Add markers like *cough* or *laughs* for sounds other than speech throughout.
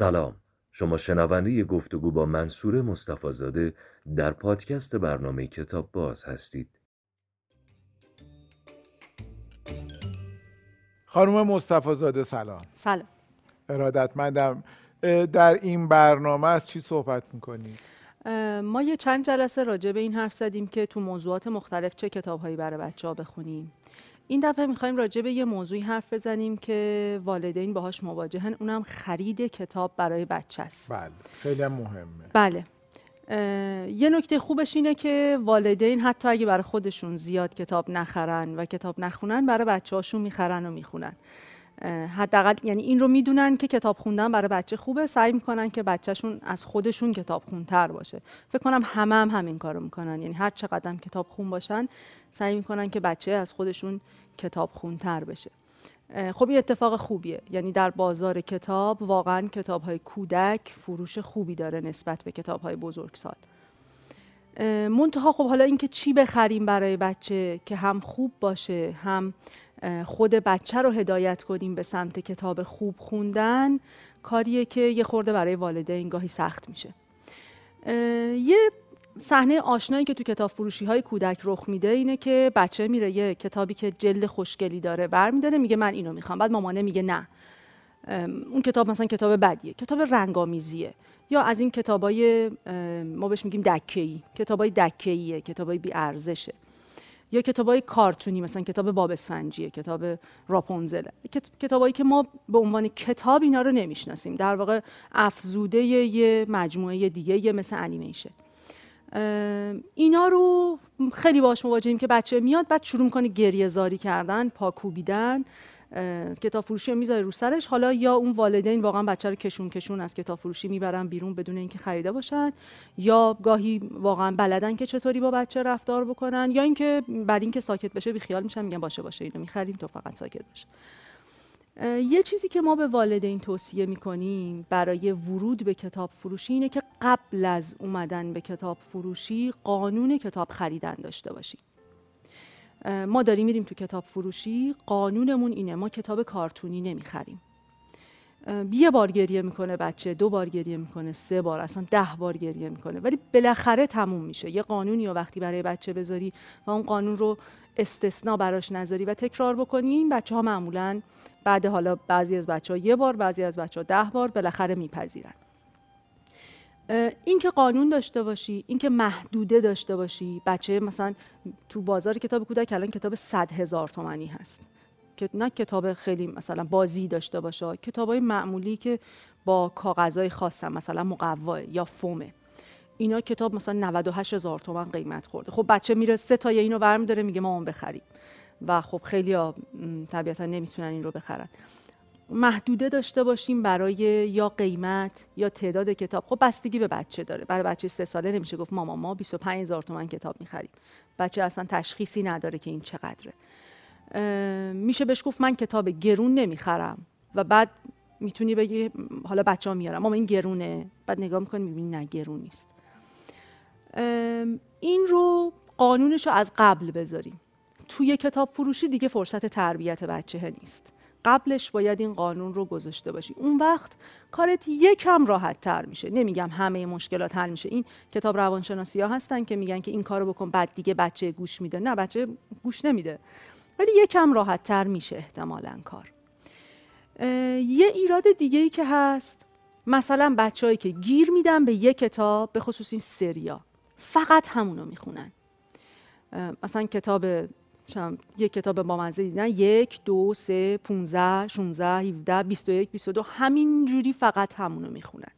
سلام. شما شنونده گفتگو با منصور مصطفی در پادکست برنامه کتاب باز هستید. خانم مصطفی زاده سلام. سلام. ارادتمندم در این برنامه از چی صحبت می‌کنید؟ ما یه چند جلسه راجع به این حرف زدیم که تو موضوعات مختلف چه کتابهایی برای بچه ها بخونیم. این دفعه می‌خوایم راجع به یه موضوعی حرف بزنیم که والدین باهاش مواجهن. اونم خرید کتاب برای بچه است. بله خیلی مهمه. بله. یه نکته خوبش اینه که والدین حتی اگه برای خودشون زیاد کتاب نخرن و کتاب نخونن برای بچه هاشون می‌خرن و می‌خونن. حداقل یعنی این رو می‌دونن که کتاب خوندن برای بچه خوبه. سعی می‌کنن که بچهشون از خودشون کتاب خونتر باشه. فکر کنم همه هم همین کارو می‌کنن. یعنی هر چقدر کتاب خون باشن سعی می‌کنن که بچه از خودشون کتاب خونتر بشه. خب این اتفاق خوبیه. یعنی در بازار کتاب واقعا کتاب های کودک فروش خوبی داره نسبت به کتاب های بزرگسال منتها خب حالا اینکه چی بخریم برای بچه که هم خوب باشه هم خود بچه رو هدایت کنیم به سمت کتاب خوب خوندن کاریه که یه خورده برای والدین گاهی سخت میشه. یه صحنه آشنایی که تو کتاب فروشی های کودک رخ میده اینه که بچه میره یه کتابی که جلد خوشگلی داره برمیداره میگه من اینو می‌خوام. بعد مامانه میگه نه. اون کتاب مثلا کتاب بدیه. کتاب رنگامیزیه یا از این کتابای ما بهش میگیم دکه‌ای. کتابای دکه‌ایه. کتابای بی ارزشه یا کتابای کارتونی مثلا کتاب باب اسفنجیه کتاب راپونزل. کتابایی که ما به عنوان کتاب اینا رو نمی‌شناسیم. در واقع افزوده یه مجموعه دیگه یه مثل انیمیشن. اینا رو خیلی باش مواجهیم که بچه میاد بعد شروع می‌کنه گریه زاری کردن پاکوبیدن. کتاب فروشی می‌ذاره رو سرش. حالا یا اون والدین واقعا بچه رو کشون کشون از کتاب فروشی می‌برن بیرون بدون اینکه خریده باشن. یا گاهی واقعا بلدن که چطوری با بچه رفتار بکنن. یا اینکه بعد اینکه ساکت بشه بیخیال میشن میگن باشه باشه اینو می‌خریم تو فقط ساکت باشه یه چیزی که ما به والدین توصیه می‌کنیم برای ورود به کتاب فروشی اینه که قبل از اومدن به کتاب فروشی قانون کتاب خریدن داشته باشیم. ما داریم میریم تو کتاب فروشی قانونمون اینه ما کتاب کارتونی نمی‌خریم. یه بار گریه می‌کنه بچه دو بار گریه می‌کنه سه بار اصلا ده بار گریه می‌کنه. ولی بالاخره تموم میشه. یه قانونی و وقتی برای بچه بذاری و اون قانون رو استثنا براش نذاری و تکرار بکنی این بچه ها معمولا بعد حالا بعضی از بچه ها یه بار بعضی از بچه ها ده بار بالاخره میپذیرن. اینکه قانون داشته باشی اینکه محدوده داشته باشی. بچه مثلا تو بازار کتاب کودک الان کتاب صد هزار تومنی هست. که نه کتاب خیلی مثلا بازی داشته باشه کتابای معمولی که با کاغذهای خاص هم مثلا مقوا یا فومه اینا کتاب مثلا 98 هزار تومن قیمت خورده. خب بچه میره سه تا اینو برمی داره میگه ما اون بخریم. و خب خیلی طبیعتا نمی‌تونن این رو بخرن. محدوده داشته باشیم برای یا قیمت یا تعداد کتاب. خب بستگی به بچه داره. برای بچه سه ساله نمیشه گفت ماما ما 25 هزار تومن کتاب می‌خریم. بچه اصلا تشخیصی نداره که این چقدره. میشه بهش گفت من کتاب گرون نمی‌خرم و بعد می‌تونی بگی حالا بچه ها میارم ماما این گرونه. بعد نگاه می‌کنی می‌بینی نه گرون نیست. این رو قانونش رو از قبل بذاریم. توی کتاب فروشی دیگه فرصت تربیت بچه نیست. قبلش باید این قانون رو گذاشته باشی. اون وقت کارت یکم راحت تر میشه. نمیگم همه مشکلات حل میشه. این کتاب روانشناسی ها هستن که میگن که این کارو بکن بعد دیگه بچه گوش میده. نه بچه گوش نمیده. ولی یکم راحت تر میشه احتمالا کار. یه ایراد دیگه ای که هست مثلا بچههایی که گیر میدن به یه کتاب به خصوص این سریا فقط همونو می‌خونن. مثلا کتاب یک کتاب با مزه دیدن. یک دو سه پونزه شونزه هیوده بیست و یک بیست و دو. همینجوری فقط همونو می‌خونن.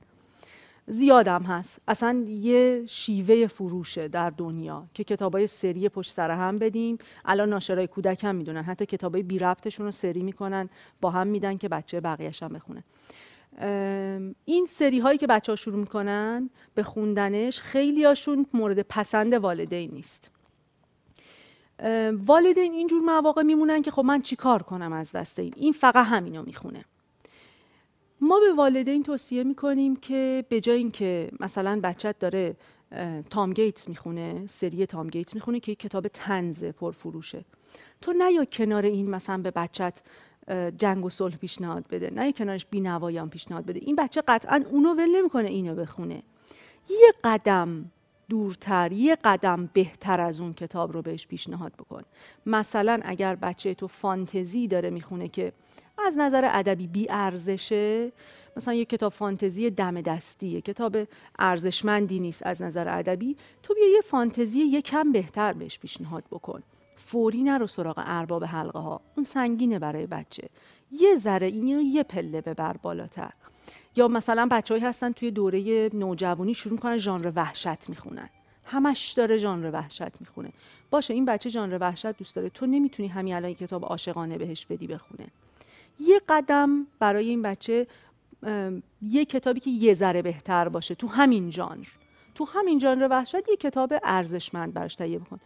زیادم هست. اصلا یه شیوه فروشه در دنیا که کتابای سری پشت سر هم بدیم. الان ناشرای کودک هم می‌دونن. حتی کتابای بی ربطشون رو سری می‌کنن. با هم میدن که بچه بقیهش هم بخونه. این سری هایی که بچه ها شروع می‌کنن به خوندنش خیلی هاشون مورد پسند والدین نیست. والدین اینجور مواقع میمونن که خب من چی کار کنم از دست این؟ این فقط همینو می‌خونه. ما به والدین توصیه می‌کنیم که به جای اینکه مثلا بچت داره تام گیتس می‌خونه سری تام گیتس می‌خونه که کتاب تنز پرفروشه. تو نیا کنار این مثلا به بچت جنگ و صلح پیشنهاد بده نه کنارش بینوایان پیشنهاد بده. این بچه قطعا اونو ول نمی‌کنه اینو بخونه. یه قدم دورتر یه قدم بهتر از اون کتاب رو بهش پیشنهاد بکن. مثلا اگر بچه تو فانتزی داره می‌خونه که از نظر ادبی بی ارزشه مثلا یه کتاب فانتزی دم دستیه کتاب ارزشمندی نیست از نظر ادبی تو بیا یه فانتزی یه کم بهتر بهش پیشنهاد بکن. فوری نرو سراغ ارباب حلقه ها اون سنگینه برای بچه. یه ذره اینو یه پله ببر بالاتر. یا مثلا بچههایی هستن توی دوره نوجوانی شروع کنن ژانر وحشت می‌خونن. همش داره ژانر وحشت می‌خونه. باشه این بچه ژانر وحشت دوست داره. تو نمی‌تونی همین الان کتاب عاشقانه بهش بدی بخونه. یه قدم برای این بچه یه کتابی که یه ذره بهتر باشه تو همین ژانر. تو همین ژانر وحشت یه کتاب ارزشمند براش تهیه بکن.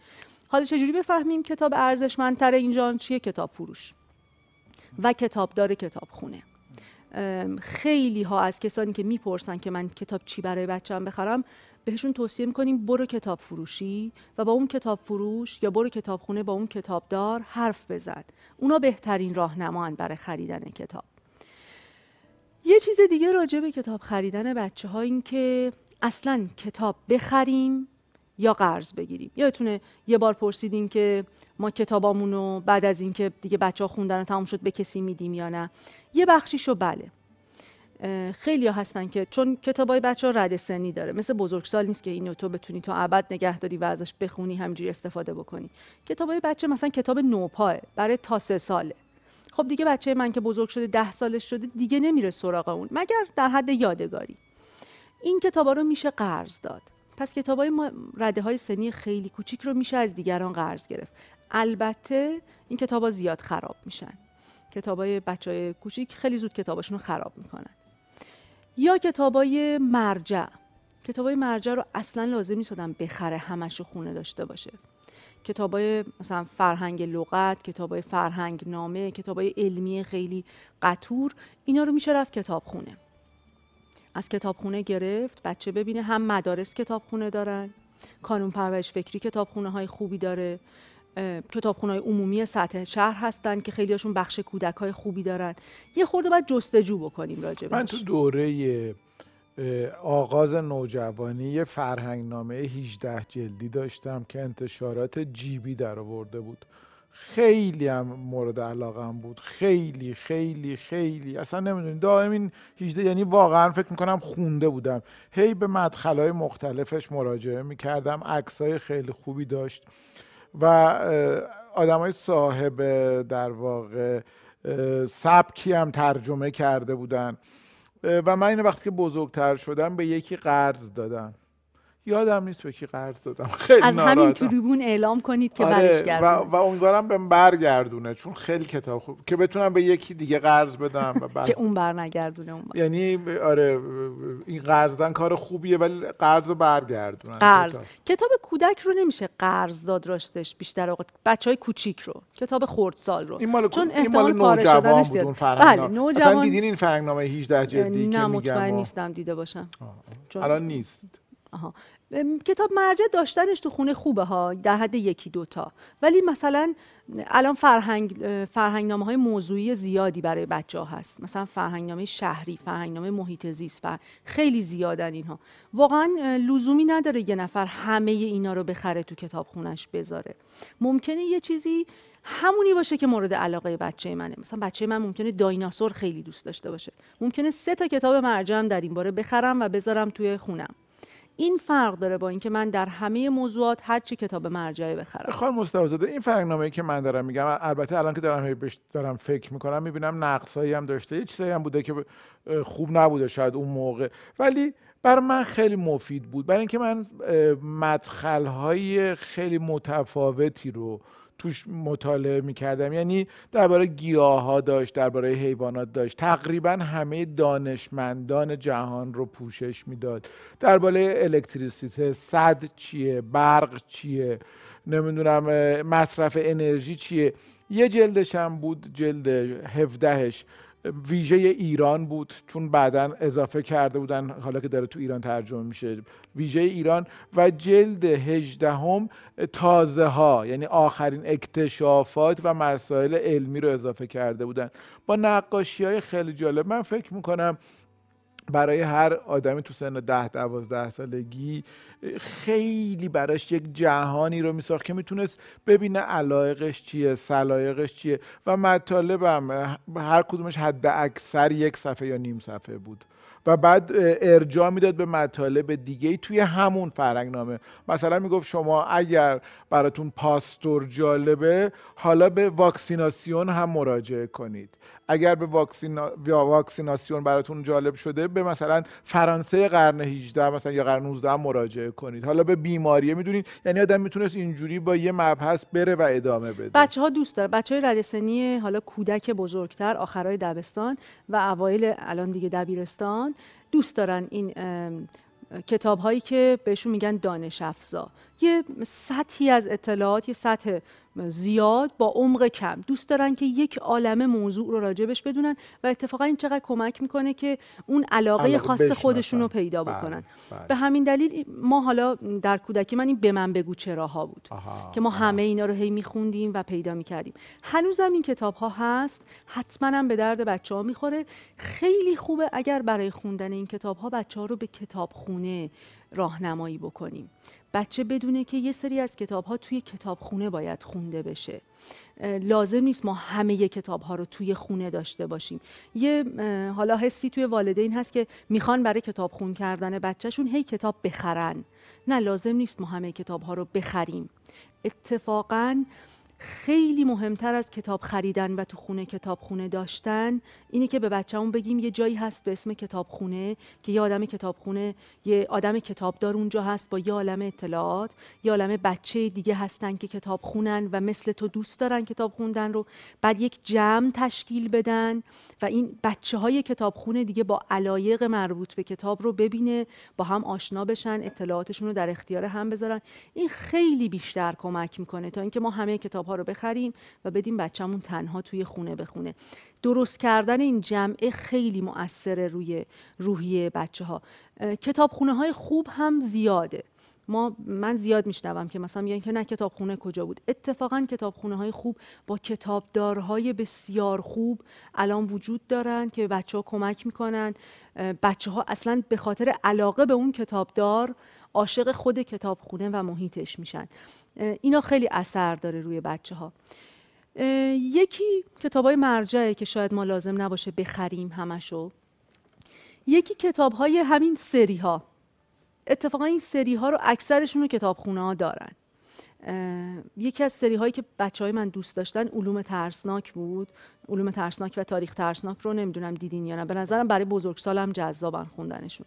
حالا چجوری بفهمیم کتاب ارزشمندتر این ژانر چیه؟ کتاب فروش. و کتاب داره کتاب خونه خیلی ها از کسانی که می‌پرسن که من کتاب چی برای بچم بخرم بهشون توصیه می‌کنیم برو کتاب فروشی و با اون کتاب فروش یا برو کتاب خونه با اون کتابدار حرف بزن. اونا بهترین راهنمان برای خریدن کتاب. یه چیز دیگه راجع به کتاب خریدن بچه ها این که اصلا کتاب بخریم یا قرض بگیریم. یادتونه یه بار پرسیدین که ما کتابامون رو بعد از اینکه دیگه بچه ها خوندن تموم شد به کسی میدیم یا نه. یه بخشیشو بله. خیلی ها هستن که چون کتاب های بچه ها رد سنی داره. مثل بزرگسال نیست که اینو تو بتونی تا ابد نگه داری و ازش بخونی همجوری استفاده بکنی. کتاب های بچه مثلا کتاب نوپاه برای تا سه ساله. خب دیگه بچه من که بزرگ شده ده سالش شده دیگه نمیره سراغ اون. مگر در حد یادگاری. این کتابا رو میشه قرض داد. پس کتاب های رده های سنی خیلی کوچیک رو میشه از دیگران قرض گرفت. البته این کتاب ها زیاد خراب میشن. کتاب های بچه های کوچیک خیلی زود کتابشون رو خراب می‌کنن. یا کتاب های مرجع. کتاب های مرجع رو اصلا لازم نیست بخره همش خونه داشته باشه. کتاب های مثلا فرهنگ لغت کتاب های فرهنگ نامه کتاب های علمی خیلی قطور اینا رو میشه رفت کتاب خونه از کتابخونه گرفت بچه ببینه هم مدارس کتابخونه دارن کانون پرورش فکری کتابخونه های خوبی داره کتابخونه های عمومی سطح شهر هستن که خیلی هاشون بخش کودک های خوبی دارن. یه خورده باید جستجو بکنیم راجع من تو دوره آغاز نوجوانی یه فرهنگ نامه 18 جلدی داشتم که انتشارات جیبی در آورده بود. خیلی هم مورد علاقه هم بود. خیلی خیلی خیلی. اصلا نمی‌دونی. دائم این 18 یعنی واقعا فکر می‌کنم خونده بودم. هی به مدخلهای مختلفش مراجعه می‌کردم. عکسای خیلی خوبی داشت. و آدمای صاحب در واقع سبکی هم ترجمه کرده بودن. و من این وقتی که بزرگتر شدم به یکی قرض دادم. یادم نیست به کی قرض دادم. *laughs* خیلی از همین تریبون اعلام کنید که آره و, و امیدوارم بهم برگردونه چون خیلی کتاب خوب که بتونم به یکی دیگه قرض بدم و بر... *laughs* که اون برنگردونه اون بر. یعنی آره این قرض کار خوبیه ولی قرض رو برگردونن. قرض. کتاب. کودک رو نمیشه قرض داد راستش بیشتر اوقات بچهای کوچیک رو. کتاب خردسال رو. این مال چون این مال نوجوان بود اون فرهنگ. بله نوجوان... اصلا دیدین این فرهنگنامه 18 جلدی که میگم نه نیستم دیده باشم. الان نیست. آها. کتاب مرجع داشتنش تو خونه خوبه ها در حد یکی دوتا ولی مثلا الان فرهنگ فرهنگنامه های موضوعی زیادی برای بچه ها هست. مثلا فرهنگنامه شهری فرهنگنامه محیط زیست فر... خیلی زیادن اینها. واقعا لزومی نداره یه نفر همه اینا رو بخره تو کتاب خونش بذاره. ممکنه یه چیزی همونی باشه که مورد علاقه بچه منه. مثلا بچه من ممکنه دایناسور خیلی دوست داشته باشه. ممکنه سه تا کتاب مرجع در این باره بخرم و بذارم توی خونم. این فرق داره با اینکه من در همه موضوعات هر چی کتاب مرجعی بخرم. خانم مصطفی این فرقنامه که من دارم میگم البته الان که دارم دارم فکر می‌کنم می‌بینم نقصایی هم داشته. یه چیزایی هم بوده که خوب نبوده شاید اون موقع. ولی برای من خیلی مفید بود. برای اینکه من مدخلهای خیلی متفاوتی رو توش مطالعه می‌کردم. یعنی درباره گیاه ها داشت درباره حیوانات داشت. تقریبا همه دانشمندان جهان رو پوشش می‌داد. درباره الکتریسیته صد چیه برق چیه نمی‌دونم مصرف انرژی چیه. یه جلدش هم بود جلد 17 ش ویژه ایران بود چون بعدا اضافه کرده بودن حالا که داره تو ایران ترجمه میشه ویژه ایران و جلد هجدهم تازه ها یعنی آخرین اکتشافات و مسائل علمی رو اضافه کرده بودن. با نقاشی های خیلی جالب من فکر می‌کنم برای هر آدمی تو سن ده دوازده سالگی خیلی براش یک جهانی رو میساخت که می‌تونست ببینه علایقش چیه سلایقش چیه و مطالبم هر کدومش حد اکثر یک صفحه یا نیم صفحه بود. و بعد ارجاع می‌داد به مطالب دیگه توی همون فرنگنامه مثلا می‌گفت شما اگر براتون پاستور جالبه حالا به واکسیناسیون هم مراجعه کنید. اگر به واکسینا... واکسیناسیون براتون جالب شده به مثلا فرانسه قرن 18 مثلا یا قرن 19 هم مراجعه کنید. حالا به بیماریه می‌دونید یعنی آدم می‌تونست اینجوری با یه مبحث بره و ادامه بده. بچه ها دوست داره بچه های ردسنی حالا کودک بزرگتر آخرای دبستان و اوایل الان دیگه دبیرستان دوست دارن این کتاب هایی که بهشون میگن دانش افزا. یه سطحی از اطلاعات یه سطح زیاد با عمق کم. دوست دارن که یک عالم موضوع رو راجبش بدونن و اتفاقا این چقدر کمک می‌کنه که اون علاقه, خاص خودشون رو پیدا بله، بکنن. بله. به همین دلیل ما حالا در کودکی من این به من بگو چراها بود که ما همه اینا رو هی میخوندیم و پیدا می‌کردیم. هنوزم این کتاب ها هست. حتما هم به درد بچه ها می‌خوره. خیلی خوبه اگر برای خوندن این کتاب ها بچه ها رو به کتاب خونه راهنمایی بکنیم. بچه بدونه که یه سری از کتاب ها توی کتاب خونه باید خونده بشه. لازم نیست ما همه کتاب ها رو توی خونه داشته باشیم. یه حالا حسی توی والدین هست که می‌خوان برای کتاب خون کردن بچهشون هی کتاب بخرن. نه لازم نیست ما همه کتاب ها رو بخریم. اتفاقاً خیلی مهمتر از کتاب خریدن و تو خونه کتاب خونه داشتن اینه که به بچه‌مون بگیم یه جایی هست به اسم کتاب خونه که یه آدم کتاب خونه یه آدم کتابدار اونجا هست با یه عالم اطلاعات یه عالم بچه دیگه هستن که کتاب خونن و مثل تو دوست دارن کتاب خوندن رو بعد یک جمع تشکیل بدن و این بچه های کتاب خونه دیگه با علایق مربوط به کتاب رو ببینه با هم آشنا بشن اطلاعاتشون رو در اختیار هم بذارن. این خیلی بیشتر کمک می‌کنه تا اینکه ما همه کتاب ها رو بخریم و بدیم بچهمون تنها توی خونه بخونه. درست کردن این جمعه خیلی مؤثره روی روحیه بچه ها کتابخونه های خوب هم زیاده. ما من زیاد میشنوم که مثلا میگن که نه کتابخونه کجا بود. اتفاقا کتابخونه های خوب با کتابدارهای بسیار خوب الان وجود دارن که بچه ها کمک می‌کنن. بچه ها اصلا به خاطر علاقه به اون کتابدار عاشق خود کتابخونه و محیطش میشن. اینا خیلی اثر داره روی بچه ها یکی کتاب های مرجعه که شاید ما لازم نباشه بخریم همشو. یکی کتاب های همین سری ها اتفاقا این سری ها رو اکثرشون رو کتابخونه ها دارن. یکی از سری هایی که بچه های من دوست داشتن علوم ترسناک بود. علوم ترسناک و تاریخ ترسناک رو نمی‌دونم دیدین یا نه. به نظرم برای بزرگسالم جذابن خوندنشون.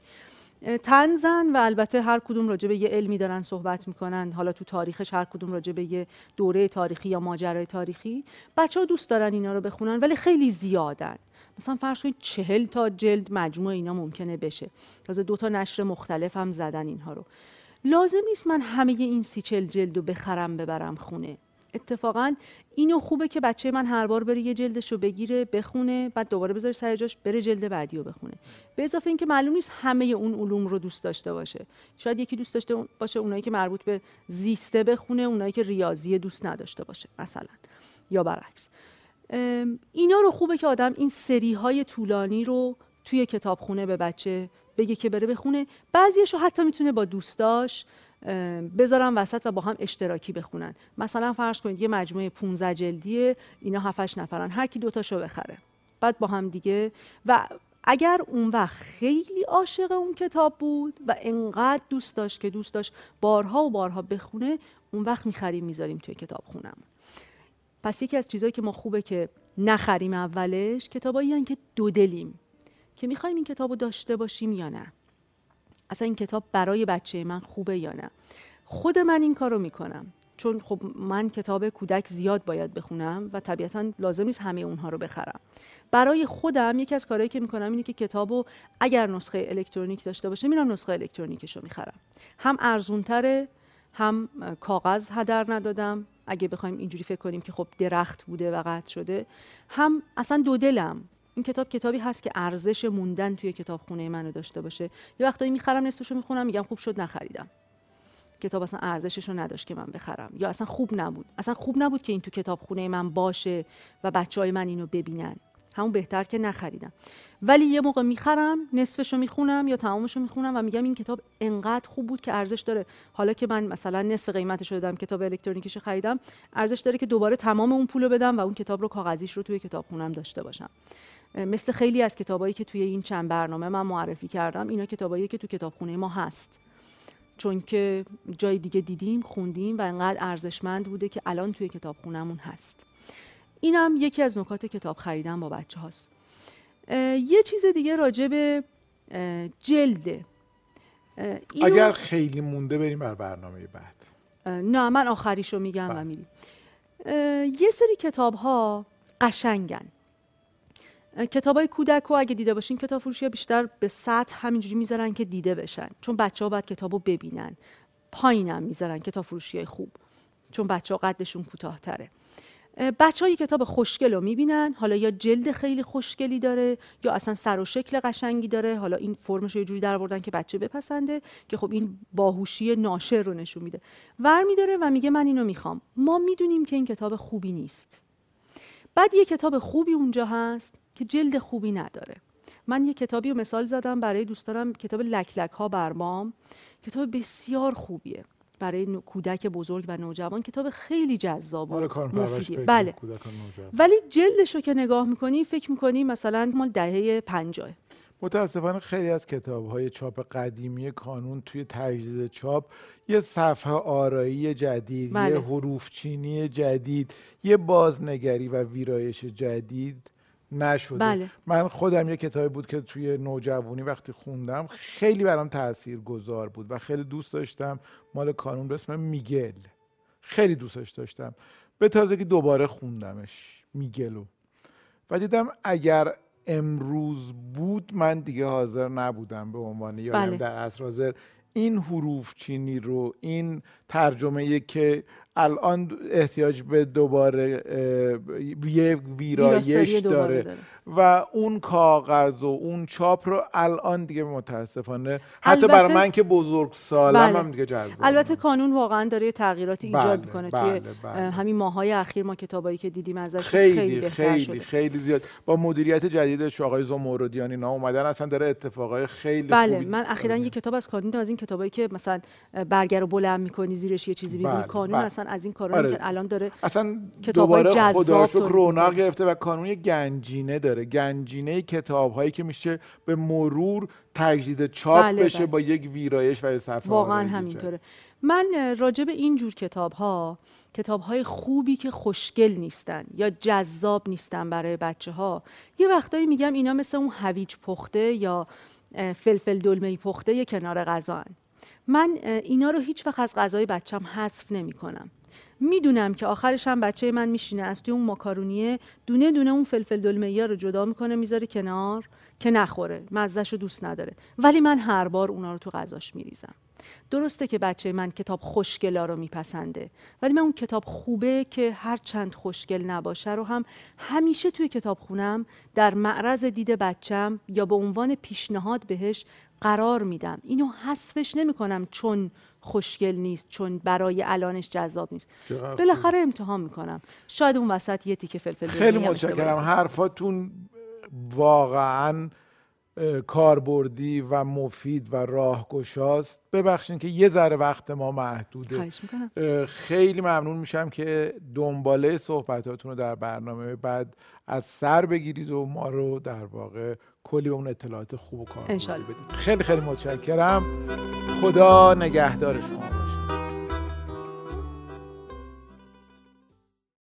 تنزن و البته هر کدوم راجع به یه علمی دارن صحبت می‌کنن. حالا تو تاریخش هر کدوم راجع به یه دوره تاریخی یا ماجرای تاریخی. بچه ها دوست دارن اینا رو بخونن ولی خیلی زیادن. مثلا فرض کنید چهل تا جلد مجموع اینا ممکنه بشه. تازه دو تا نشر مختلف هم زدن اینها رو. لازم نیست من همه این سی چل جلد رو بخرم ببرم خونه. اتفاقا اینو خوبه که بچه من هر بار بره یه جلدش رو بگیره بخونه بعد دوباره بذاره سر جاش بره جلد بعدی رو بخونه. به اضافه اینکه معلوم نیست همه اون علوم رو دوست داشته باشه. شاید یکی دوست داشته باشه اونایی که مربوط به زیسته بخونه اونایی که ریاضی دوست نداشته باشه مثلا یا برعکس. اینا رو خوبه که آدم این سری های طولانی رو توی کتابخونه به بچه بگه که بره بخونه. بعضیش رو حتی می‌تونه با دوستاش بذارن وسط و با هم اشتراکی بخونن. مثلا فرض کنید یه مجموعه 15 جلدیه اینا 7 نفرن. هر کی دوتاشو بخره. بعد با هم دیگه. و اگر اون وقت خیلی عاشق اون کتاب بود و انقدر دوست داشت که دوست داشت بارها و بارها بخونه اون وقت می‌خریم می‌ذاریم توی کتاب خونم پس یکی از چیزهایی که ما خوبه که نخریم اولش کتابایی که دو دلیم. که می‌خوایم این کتاب رو داشته باشیم یا نه. اصلا این کتاب برای بچه من خوبه یا نه. خود من این کارو می‌کنم. چون خب من کتاب کودک زیاد باید بخونم و طبیعتا لازم نیست همه اونها رو بخرم. برای خودم یکی از کارهایی که می‌کنم اینه که کتابو اگر نسخه الکترونیک داشته باشه میرم نسخه الکترونیکش رو می‌خرم. هم ارزونتره هم کاغذ هدر ندادم. اگه بخوایم اینجوری فکر کنیم که خب درخت بوده و قطع شده. هم اصلا دو دلم. این کتاب کتابی هست که ارزش موندن توی کتابخونه منو داشته باشه. یه وقتایی می‌خرم نصفشو می‌خونم میگم خوب شد نخریدم. کتاب اصلا ارزشش رو نداشت که من بخرم. یا اصلا خوب نبود. اصلا خوب نبود که این تو کتابخونه من باشه و بچه های من اینو ببینن. همون بهتر که نخریدم. ولی یه موقع می‌خرم نصفش رو می‌خونم یا تمامش رو می‌خونم و میگم این کتاب انقدر خوب بود که ارزش داره. حالا که من مثلا نصف قیمتش رو دادم کتاب الکترونیکیش خریدم ارزش داره که دوباره تمام اون پول رو بدم و اون کتاب رو کاغذیش رو توی کتابخونم داشته باشم. مثل خیلی از کتابایی که توی این چند برنامه من معرفی کردم اینا کتابایی که تو کتابخونه ما هست. چون که جای دیگه دیدیم خوندیم و انقدر ارزشمند بوده که الان توی کتابخونهمون هست. اینم یکی از نکات کتاب خریدن با بچه هاست یه چیز دیگه راجع به جلده اگر خیلی مونده بریم بر برنامه بعد. نه من آخریشو میگم و بله. میریم یه سری کتاب ها قشنگن. کتاب های کودک رو اگه دیده باشین کتاب فروشی بیشتر به سطح همینجوری می‌ذارن که دیده بشن. چون بچه ها باید کتاب رو ببینن پایینم می‌ذارن کتاب فروشی های خوب. چون بچه ها قدشون کوتاهتره. بچه های کتاب خوشگل رو می‌بینن. حالا یا جلد خیلی خوشگلی داره یا اصلا سر و شکل قشنگی داره. حالا این فرمش رو یه جوری در که بچه بپسنده که خب این باهوشی ناشر رو نشون میده. ور میداره و میگه من اینو می‌خوام. ما می‌دونیم که این کتاب خوبی نیست. بعد یه کتاب خوبی اونجا هست. که جلد خوبی نداره. من یه کتابی رو مثال زدم برای دوستانم کتاب لک لک ها برمام کتاب بسیار خوبیه برای کودک بزرگ و نوجوان. کتاب خیلی جذاب و مفیدیه. بله. ولی جلدش رو که نگاه می‌کنی فکر می‌کنی مثلا مال دهه پنجاه. متاسفانه خیلی از کتاب های چاپ قدیمی کانون توی تجدید چاپ یه صفحه آرایی جدید بله. یه حروف چینی جدید یه بازنگری و ویرایش جدید نشده. بله. من خودم یه کتابی بود که توی نوجوانی وقتی خوندم خیلی برام تأثیر گذار بود و خیلی دوست داشتم. مال کانون به اسم میگل. خیلی دوستش داشتم. به تازگی دوباره خوندمش میگلو. و دیدم اگر امروز بود من دیگه حاضر نبودم به عنوان یا بله. در اصر حاضر. این حروف چینی رو این ترجمه که الان احتیاج به دوباره یه ویرایش داره. و اون کاغذ و اون چاپ رو الان دیگه متاسفانه حتی برای من که بزرگ سالم بله. هم دیگه جذاب البته کانون واقعا داره تغییراتی ایجاد بله. می‌کنه بله. توی بله. همین ماهای اخیر ما کتابایی که دیدیم ازش خیلی خیلی خیلی, خیلی زیاد با مدیریت جدیدش آقای زمردیان اینا اومدن اصلا داره اتفاقای خیلی بله خوبی من اخیرا یه کتاب از کانون از این کتابایی که مثلا برگر رو بلند می‌کنی زیرش یه چیزی بله. کانون بله. اصلا از این کارا آره. که الان داره اصلا دوباره خدا رونق گرفته و کانون یه گنجینه داره. گنجینه کتاب هایی که میشه به مرور تجدید چاپ بله بشه بله. با یک ویرایش و صفحه واقعا همینطوره. من راجع به این جور کتاب ها کتاب های خوبی که خوشگل نیستن یا جذاب نیستن برای بچه ها یه وقتایی میگم اینا مثل اون هویج پخته یا فلفل دلمه پخته کنار غذا من اینا رو هیچ وقت از غذای بچم حذف نمی کنم می‌دونم که آخرش هم بچه من میشینه از توی اون ماکارونیه دونه دونه اون فلفل دلمه رو جدا می‌کنه می‌ذاره کنار که نخوره مزهش رو دوست نداره. ولی من هر بار اونا رو تو غذاش میریزم. درسته که بچه من کتاب خوشگلا رو میپسنده ولی من اون کتاب خوبه که هر چند خوشگل نباشه رو هم همیشه توی کتاب خونم در معرض دید بچم یا به عنوان پیشنهاد بهش قرار میدم. اینو حذفش نمی‌کنم چون خوشگل نیست چون برای الانش جذاب نیست. بالاخره امتحان می‌کنم. شاید اون وسط یه تیکه فلفل خیلی متشکرم. حرفاتون واقعا کاربردی و مفید و راهگشاست. ببخشید که یه ذره وقت ما محدوده. خیلی ممنون میشم که دنباله صحبتاتون رو در برنامه بعد از سر بگیرید و ما رو در واقع کلی به اون اطلاعات خوب و کار بدید. خیلی خیلی متشکرم. خدا نگهدار شما